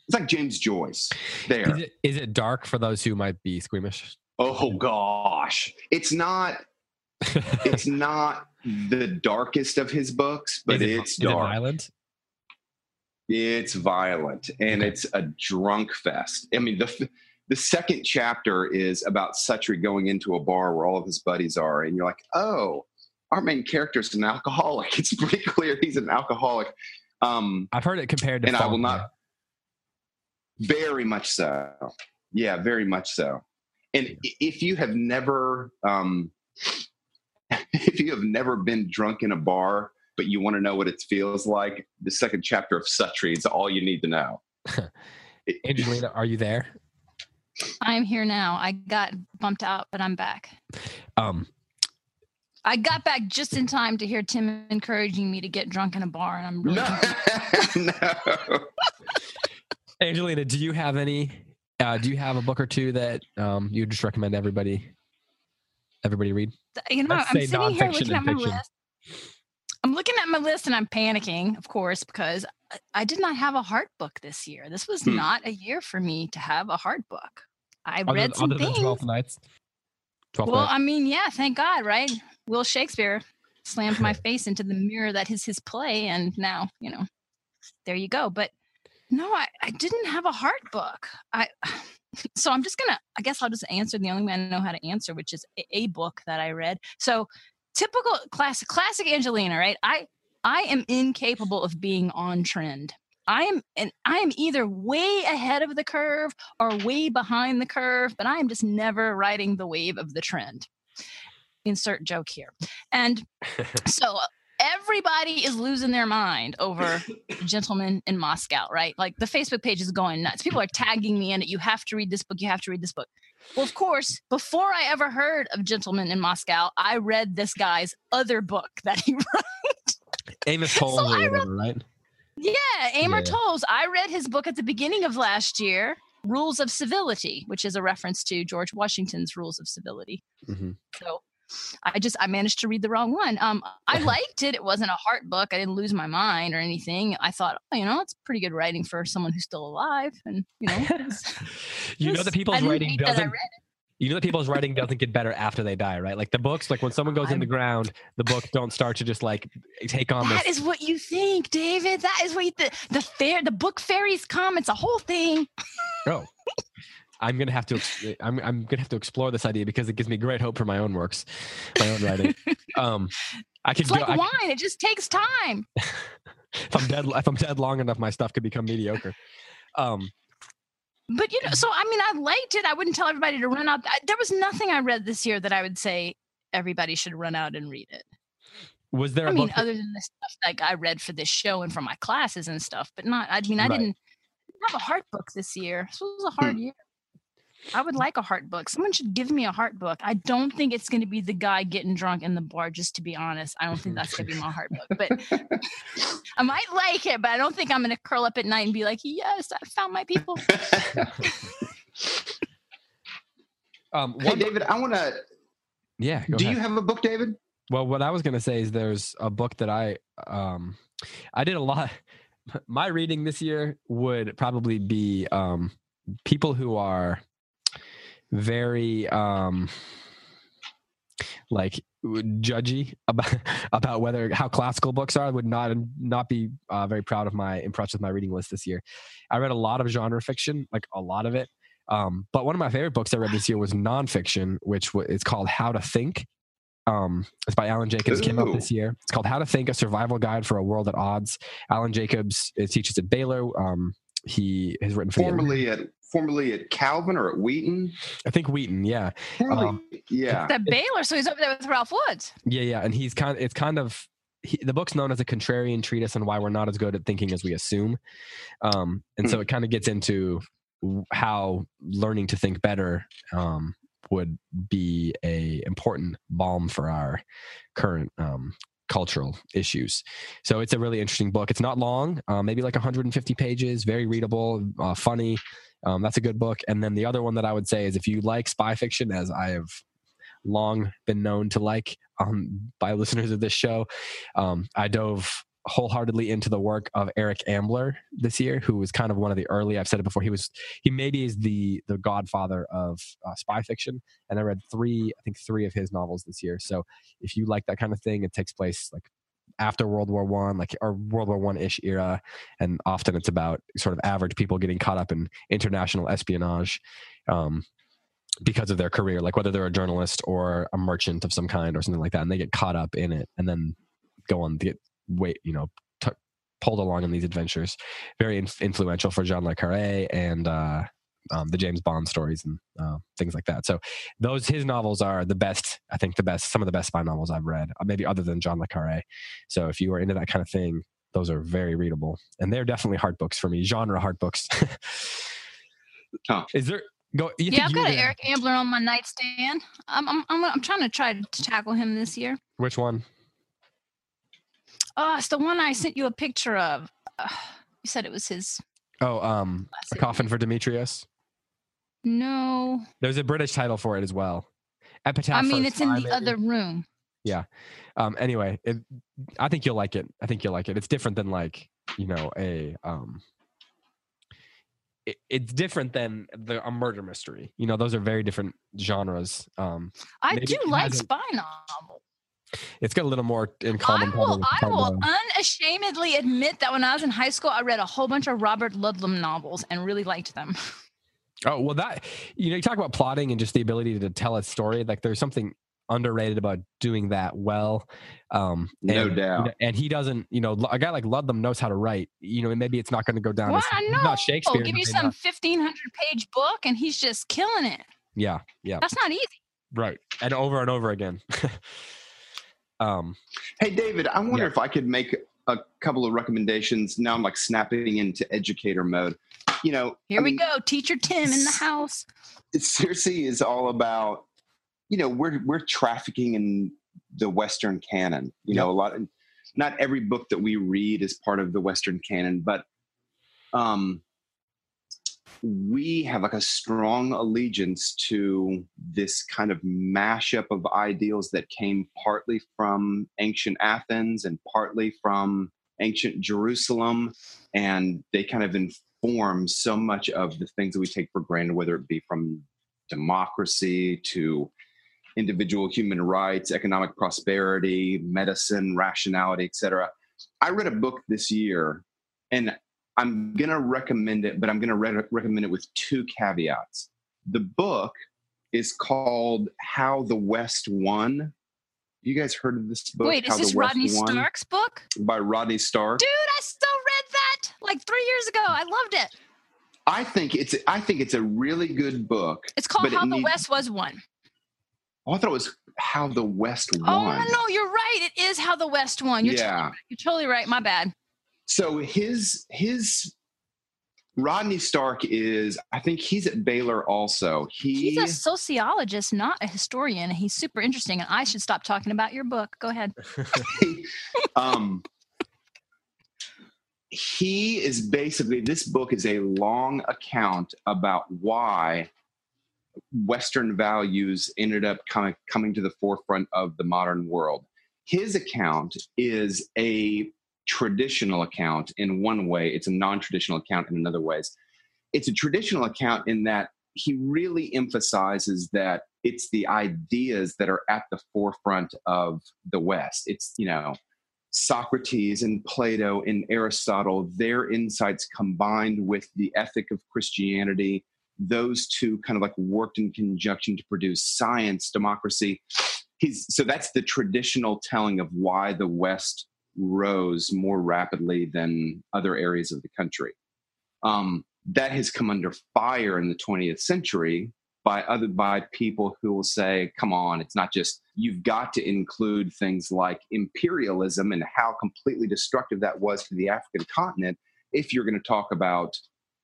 It's like James Joyce. There. is it, is it dark for those who might be squeamish? Oh gosh, it's not. It's not the darkest of his books, but it, it's is it dark. violent? It's violent and it's a drunk fest. I mean, the the second chapter is about Suttree going into a bar where all of his buddies are, and you're like, oh, our main character is an alcoholic. It's pretty clear he's an alcoholic. Um, I've heard it compared to. and I will not. Very much so. Yeah, very much so. And if you have never, um, if you have never been drunk in a bar, but you want to know what it feels like. The second chapter of Suttree is all you need to know. Angelina, are you there? I'm here now. I got bumped out, but I'm back. Um, I got back just in time to hear Tim encouraging me to get drunk in a bar, and I'm really no, no. Angelina, do you have any? Uh, do you have a book or two that um, you just recommend everybody everybody read? you know, Let's I'm say sitting here nonfiction looking at my fiction. list. I'm looking at my list and I'm panicking, of course, because I- did not have a heart book this year. This was Hmm. not a year for me to have a heart book. I Other, read some things. Twelfth Nights. Twelfth Well, Night. I mean, yeah, thank God, right? Will Shakespeare slammed my face into the mirror that is his play, and now, you know, there you go. But no, I, I didn't have a heart book. I so I'm just gonna I guess I'll just answer the only way I know how to answer, which is a, a book that I read. So typical classic classic Angelina, right? I I am incapable of being on trend. I am and I am either way ahead of the curve or way behind the curve, but I am just never riding the wave of the trend. Insert joke here. And so uh, everybody is losing their mind over gentlemen in Moscow, right? Like the Facebook page is going nuts. People are tagging me in it. You have to read this book. You have to read this book. Well, of course, before I ever heard of Gentlemen in Moscow, I read this guy's other book that he wrote. Amos Towles so or read- whatever, right? Yeah, Amor Yeah. Towles. I read his book at the beginning of last year, Rules of Civility, which is a reference to George Washington's Rules of Civility. hmm So I just I managed to read the wrong one. Um, I liked it. It wasn't a heart book. I didn't lose my mind or anything. I thought, oh, you know, it's pretty good writing for someone who's still alive. And you know, was- you know I people's writing doesn't. You know that people's writing doesn't get better after they die, right? Like the books, like when someone goes in the ground, the book don't start to just like take on That this. is what you think, David. That is what you th- the fair the book fairies come. It's a whole thing. Oh, I'm gonna have to. I'm I'm gonna have to explore this idea because it gives me great hope for my own works, my own writing. Um, I could It's go. like wine. It just takes time. if I'm dead, if I'm dead long enough, my stuff could become mediocre. Um, But you know, so I mean, I liked it. I wouldn't tell everybody to run out. I, there was nothing I read this year that I would say everybody should run out and read it. was there I a mean, book? that- other than the stuff like I read for this show and for my classes and stuff, but not. I mean, I Right. didn't have a heart book this year. This was a Hmm. hard year. I would like a heart book. Someone should give me a heart book. I don't think it's going to be the guy getting drunk in the bar. Just to be honest, I don't think that's going to be my heart book. But I might like it, but I don't think I'm going to curl up at night and be like, "Yes, I found my people." um, hey, David, I want to. yeah. Go Do ahead. you have a book, David? Well, what I was going to say is there's a book that I um I did a lot my reading this year would probably be um people who are very um like judgy about about whether how classical books are I would not not be uh, very proud of my impressed with my reading list this year. I read a lot of genre fiction, like a lot of it. Um, but one of my favorite books I read this year was nonfiction, which wa- it's called How to Think. Um, it's by Alan Jacobs. Came out this year. It's called How to Think: A Survival Guide for a World at Odds. Alan Jacobs teaches at Baylor. Um, he has written for the, at formerly at Calvin or at Wheaton. I think Wheaton. Yeah, Formerly, Um, yeah. That Baylor, so he's over there with Ralph Woods. yeah, yeah. And he's kind. Of, It's kind of he, the book's known as a contrarian treatise on why we're not as good at thinking as we assume. Um, and so it kind of gets into how learning to think better um, would be a important balm for our current um, cultural issues. So it's a really interesting book. It's not long, uh, maybe like 150 pages, very readable, uh, funny. Um, that's a good book. And then the other one that I would say is if you like spy fiction, as I have long been known to like um, by listeners of this show, um, I dove wholeheartedly into the work of Eric Ambler this year, who was kind of one of the early. I've said it before. He was he maybe is the the godfather of uh, spy fiction, and I read three, I think three of his novels this year. So if you like that kind of thing, it takes place like after World War One, like or World War One ish era, and often it's about sort of average people getting caught up in international espionage. Um, because of their career, like whether they're a journalist or a merchant of some kind or something like that, and they get caught up in it and then go on get wait, you know, t- pulled along in these adventures. Very inf- influential for Jean Le Carre and uh, um, the James Bond stories and uh, things like that. So those his novels are the best. I think the best, some of the best spy novels I've read, uh, maybe other than John le Carre. So if you are into that kind of thing, those are very readable, and they're definitely hard books for me. Genre hard books. Huh. Is there? Go. You Yeah, think I've got an Eric Ambler on my nightstand. I'm, I'm, I'm, I'm trying to try to tackle him this year. Which one? Oh, it's the one I sent you a picture of. Uh, you said it was his. Oh, um, a coffin for Demetrius. No, There's a British title for it as well. Epitaph. I mean it's in the maybe? other room. Yeah. Um anyway it, i think you'll like it i think you'll like it it's different than like you know a um it, it's different than the a murder mystery you know those are very different genres um I do like spy novels. it's got a little more in common. I will, probably I will unashamedly admit that when I was in high school, I read a whole bunch of Robert Ludlum novels and really liked them. oh well that you know you talk about plotting and just the ability to tell a story like there's something underrated about doing that well um No and, you doubt. and he doesn't you know a guy like Ludlum knows how to write you know and maybe it's not going to go down Well, as I he's know. not Oh, give you some 1500 page book and he's just killing it. yeah yeah That's not easy. Right. And over and over again. um, Hey, David, I wonder Yeah. if I could make a couple of recommendations. Now I'm like snapping into educator mode. You know, Here I we mean, go. Teacher Tim in the house. It seriously is all about, you know, we're we're trafficking in the Western canon. You know, a lot. Not every book that we read is part of the Western canon, but um, we have like a strong allegiance to this kind of mashup of ideals that came partly from ancient Athens and partly from ancient Jerusalem. And they kind of inform so much of the things that we take for granted, whether it be from democracy to individual human rights, economic prosperity, medicine, rationality, etc. I read a book this year and I'm going to recommend it, but I'm going to re- recommend it with two caveats. The book is called How the West Won. You guys heard of this book? Wait, How is this Rodney Stark's book? by Rodney Stark? Dude, I still like three years ago. I loved it. I think it's I think it's a really good book. It's called But it How the needs- West Was Won. Oh, I thought it was How the West Won. Oh, no, you're right. It is How the West Won. You're, Yeah. totally, right. you're totally right. My bad. So his his Rodney Stark is I think he's at Baylor also. He He's a sociologist, not a historian. He's super interesting, and I should stop talking about your book. Go ahead. um, he is basically this book is a long account about why Western values ended up coming coming to the forefront of the modern world. His account is a traditional account in one way; it's a non-traditional account in another ways. It's a traditional account in that he really emphasizes that it's the ideas that are at the forefront of the West. It's you know Socrates and Plato and Aristotle, their insights combined with the ethic of Christianity, those two kind of like worked in conjunction to produce science, democracy. He's, so that's the traditional telling of why the West rose more rapidly than other areas of the country. Um, that has come under fire in the 20th century by other by people who will say, "Come on, it's not just you've got to include things like imperialism and how completely destructive that was to the African continent if you're going to talk about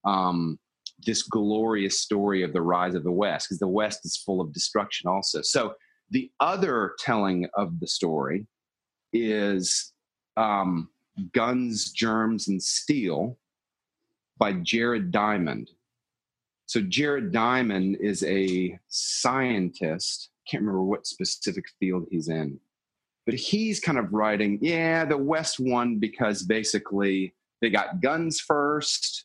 um, this glorious story of the rise of the West, because the West is full of destruction also." So the other telling of the story is um, "Guns, Germs, and Steel" by Jared Diamond. So Jared Diamond is a scientist. Can't remember what specific field he's in, but he's kind of writing. Yeah, the West won because basically they got guns first.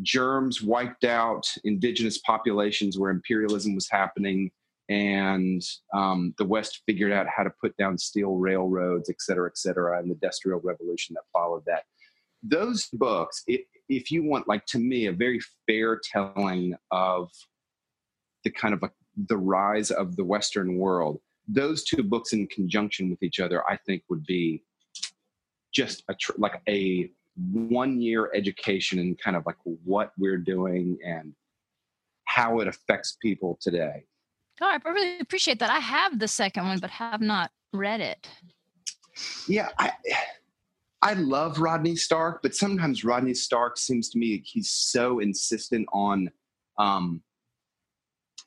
Germs wiped out indigenous populations where imperialism was happening, and um, the West figured out how to put down steel railroads, et cetera, et cetera, and the Industrial Revolution that followed that. Those books, it, if you want like to me a very fair telling of the kind of a, the rise of the western world those two books in conjunction with each other i think would be just a tr- like a one year education in kind of like what we're doing and how it affects people today. Oh, I really appreciate that. I have the second one, but have not read it. Yeah, I I love Rodney Stark, but sometimes Rodney Stark seems to me like he's so insistent on, um,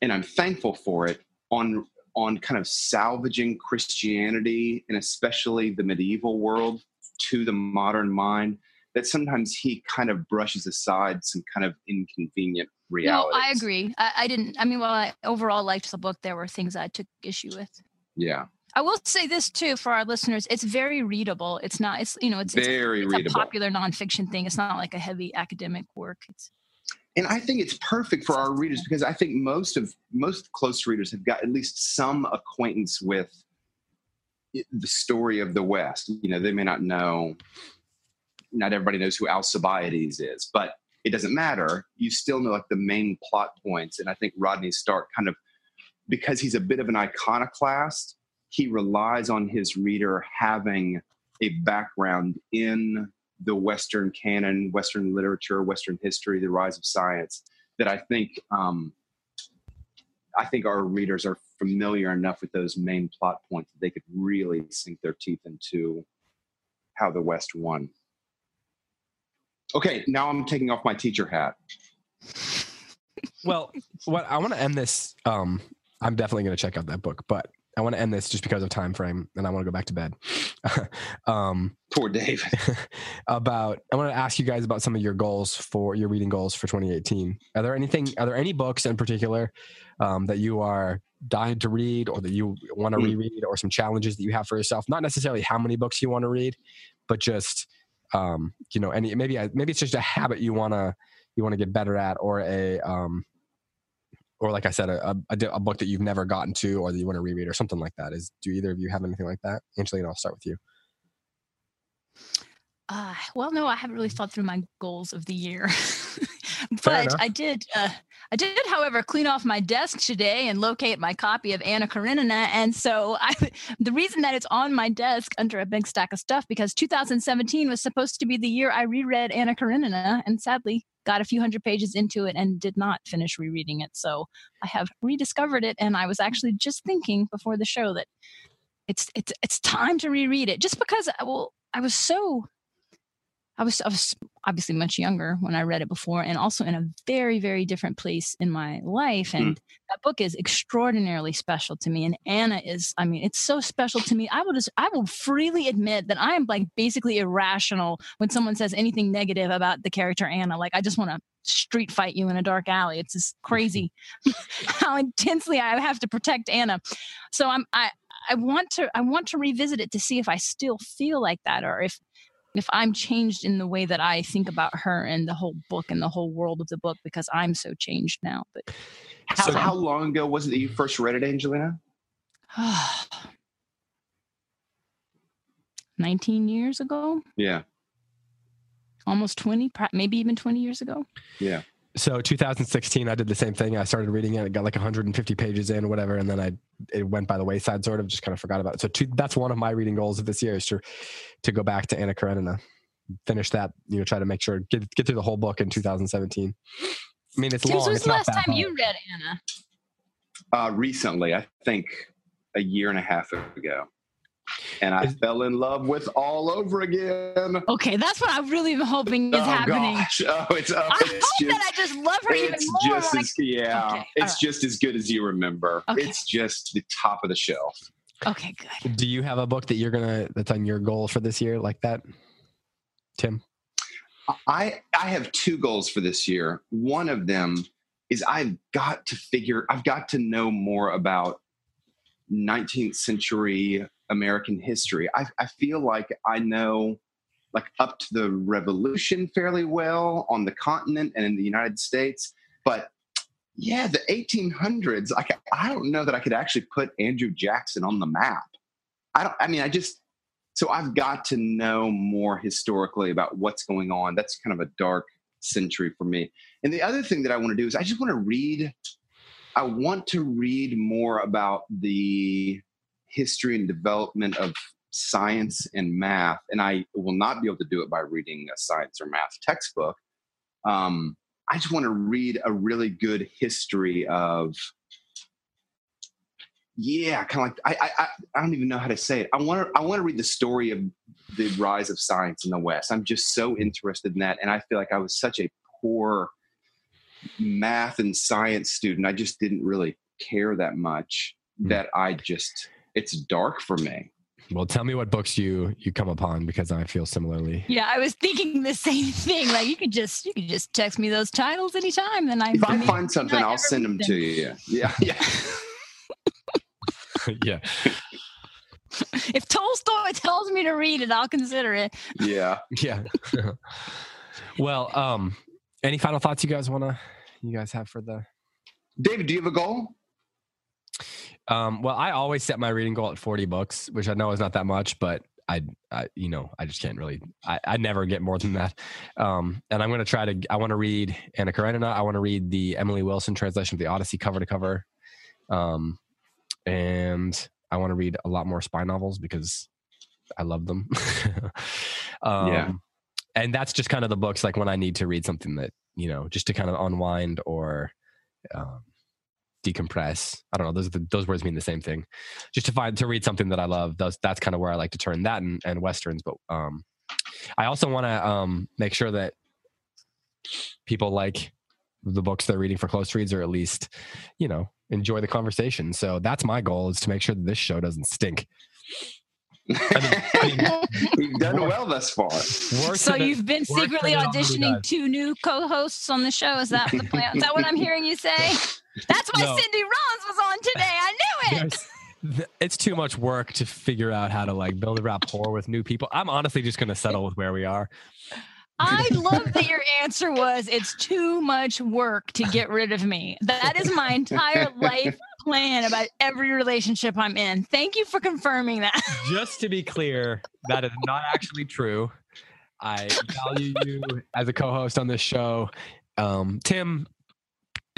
and I'm thankful for it on on kind of salvaging Christianity and especially the medieval world to the modern mind that sometimes he kind of brushes aside some kind of inconvenient reality. No, I agree. I, I didn't. I mean, while I overall liked the book, there were things I took issue with. Yeah. I will say this too for our listeners: it's very readable. It's not. It's you know, it's very it's, a, it's a popular nonfiction thing. It's not like a heavy academic work. It's and I think it's perfect for our readers because I think most of most close readers have got at least some acquaintance with the story of the West. You know, they may not know. Not everybody knows who Alcibiades is, but it doesn't matter. You still know like the main plot points, and I think Rodney Stark kind of because he's a bit of an iconoclast. He relies on his reader having a background in the Western canon, Western literature, Western history, the rise of science, that I think um, I think our readers are familiar enough with those main plot points that they could really sink their teeth into how the West won. Okay, now I'm taking off my teacher hat. Well, what I want to end this. Um, I'm definitely going to check out that book, but I want to end this just because of time frame, and I want to go back to bed. um, Poor Dave. about I want to ask you guys about some of your goals for your reading goals for 2018. Are there anything? Are there any books in particular um, that you are dying to read, or that you want to Mm. reread, or some challenges that you have for yourself? Not necessarily how many books you want to read, but just um, you know, any maybe maybe it's just a habit you want to you want to get better at, or a um, or like I said, a, a, a book that you've never gotten to, or that you want to reread, or something like that. Is do either of you have anything like that? Angelina, I'll start with you. Uh, well, no, I haven't really thought through my goals of the year, but. I did. Uh, I did, however, clean off my desk today and locate my copy of Anna Karenina, and so I. The reason that it's on my desk under a big stack of stuff because 2017 was supposed to be the year I reread Anna Karenina, and sadly got a few hundred pages into it and did not finish rereading it. So I have rediscovered it, and I was actually just thinking before the show that it's it's it's time to reread it, just because I well I was so I was, I was obviously much younger when I read it before, and also in a very, very different place in my life. Mm-hmm. And that book is extraordinarily special to me. And Anna is, I mean, it's so special to me. I will just, I will freely admit that I am like basically irrational when someone says anything negative about the character Anna. Like, I just want to street fight you in a dark alley. It's just crazy how intensely I have to protect Anna. So I'm, I, I want to, I want to revisit it to see if I still feel like that or if if I'm changed in the way that I think about her and the whole book and the whole world of the book because I'm so changed now. But How, So- how long ago was it that you first read it, Angelina? 19 years ago, Yeah, almost 20, maybe even 20 years ago. yeah. So 2016, I did the same thing. I started reading it. It got like 150 pages in, or whatever, and then I it went by the wayside. Sort of, just kind of forgot about it. So two, that's one of my reading goals of this year is to to go back to Anna Karenina, finish that. You know, try to make sure get get through the whole book in 2017. I mean, it's Tim, long. so when's it's the last time hard. you read Anna? Uh, recently, I think a year and a half ago, and I fell in love with all over again. Okay, that's what I'm really hoping is oh happening. gosh! Oh, it's oh, I it's hope just that I just love her even it's more. just like, as yeah, Okay, it's right. just as good as you remember. Okay. It's just the top of the shelf. okay, good. Do you have a book that you're gonna that's on your goal for this year like that, Tim? I I have two goals for this year. One of them is I've got to figure I've got to know more about 19th century American history. I, I feel like I know like up to the revolution fairly well on the continent and in the United States, but yeah, the 1800s. Like I don't know that I could actually put Andrew Jackson on the map. I don't. I mean, I just so I've got to know more historically about what's going on. That's kind of a dark century for me. And the other thing that I want to do is I just want to read. I want to read more about the history and development of science and math, and I will not be able to do it by reading a science or math textbook. Um, I just want to read a really good history of yeah, kind of like I, I I don't even know how to say it. I want to I want to read the story of the rise of science in the West. I'm just so interested in that, and I feel like I was such a poor math and science student. I just didn't really care that much. Mm. That I just it's dark for me. Well, tell me what books you you come upon because I feel similarly. Yeah, I was thinking the same thing. Like you could just you could just text me those titles anytime, and I If I find something, I'll send them read to you. Yeah, yeah. yeah. If Tolstoy tells me to read it, I'll consider it. Yeah. Yeah. well, um, any final thoughts you guys wanna you guys have for the David, do you have a goal? Um well I always set my reading goal at 40 books, which I know is not that much, but I, I you know, I just can't really I, I never get more than that. Um and I'm gonna try to I want to read Anna Karenina, I want to read the Emily Wilson translation of the Odyssey cover to cover. Um and I want to read a lot more spy novels because I love them. um, Yeah. And that's just kind of the books like when I need to read something that, you know, just to kind of unwind or um, decompress. I don't know. Those, the, those words mean the same thing. Just to find, to read something that I love. Those, that's kind of where I like to turn that and, and Westerns. But um, I also want to um, make sure that people like the books they're reading for close reads or at least, you know, enjoy the conversation. So that's my goal is to make sure that this show doesn't stink. We've done More- well thus far. So you've been secretly than it already auditioning two new co-hosts on the show. Is that the plan? Is that what I'm hearing you say? That's why No. Cindy Rollins was on today. I knew it. There's- it's too much work to figure out how to like build a rapport with new people. I'm honestly just going to settle with where we are. I love that your answer was it's too much work to get rid of me. That is my entire life plan about every relationship I'm in. Thank you for confirming that. Just to be clear, that is not actually true. I value you as a co-host on this show. Um, Tim,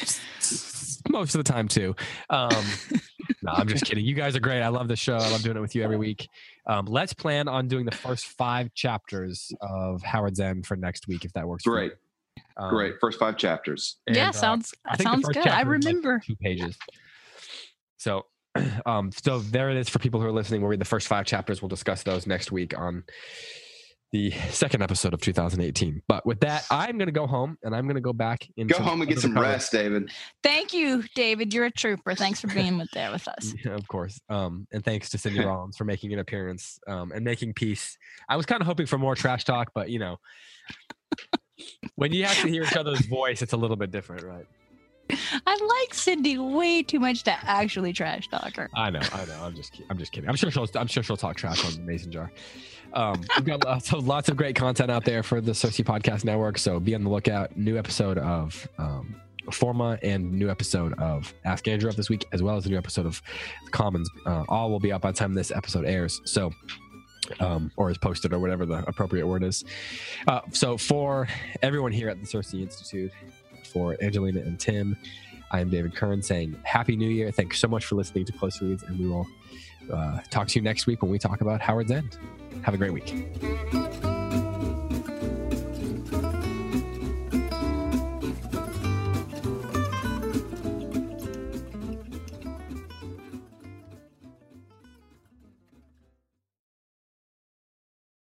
most of the time too. Um, no, I'm just kidding. You guys are great. I love the show. I love doing it with you every week. Um, let's plan on doing the first five chapters of Howard's End for next week, if that works. for you. Great, Um, great. First five chapters. and, yeah, uh, sounds I sounds good. I chapter is, like, remember. two pages. So, um, so there it is for people who are listening. We'll read the first five chapters. We'll discuss those next week on the second episode of 2018. But with that, I'm going to go home and I'm going to go back into Go home and get some rest, David. Thank you, David. You're a trooper. Thanks for being with there with us. Yeah, of course. Um, and thanks to Cindy Rollins for making an appearance um, and making peace. I was kind of hoping for more trash talk, but you know, when you have to hear each other's voice, it's a little bit different, right? I like Cindy way too much to actually trash talk her. I know, I know. I'm just, I'm just kidding. I'm sure she'll, I'm sure she'll talk trash on the Mason jar. Um, we've got lots of, lots of great content out there for the CiRCE Podcast Network. So be on the lookout. New episode of um, Forma and new episode of Ask Andrew up this week, as well as a new episode of The Commons. Uh, all will be up by the time this episode airs. So. Um, or is posted, or whatever the appropriate word is. Uh, so, for everyone here at the CiRCE Institute, for Angelina and Tim, I am David Kern saying Happy New Year. Thanks so much for listening to Close Reads, and we will uh, talk to you next week when we talk about Howard's End. Have a great week.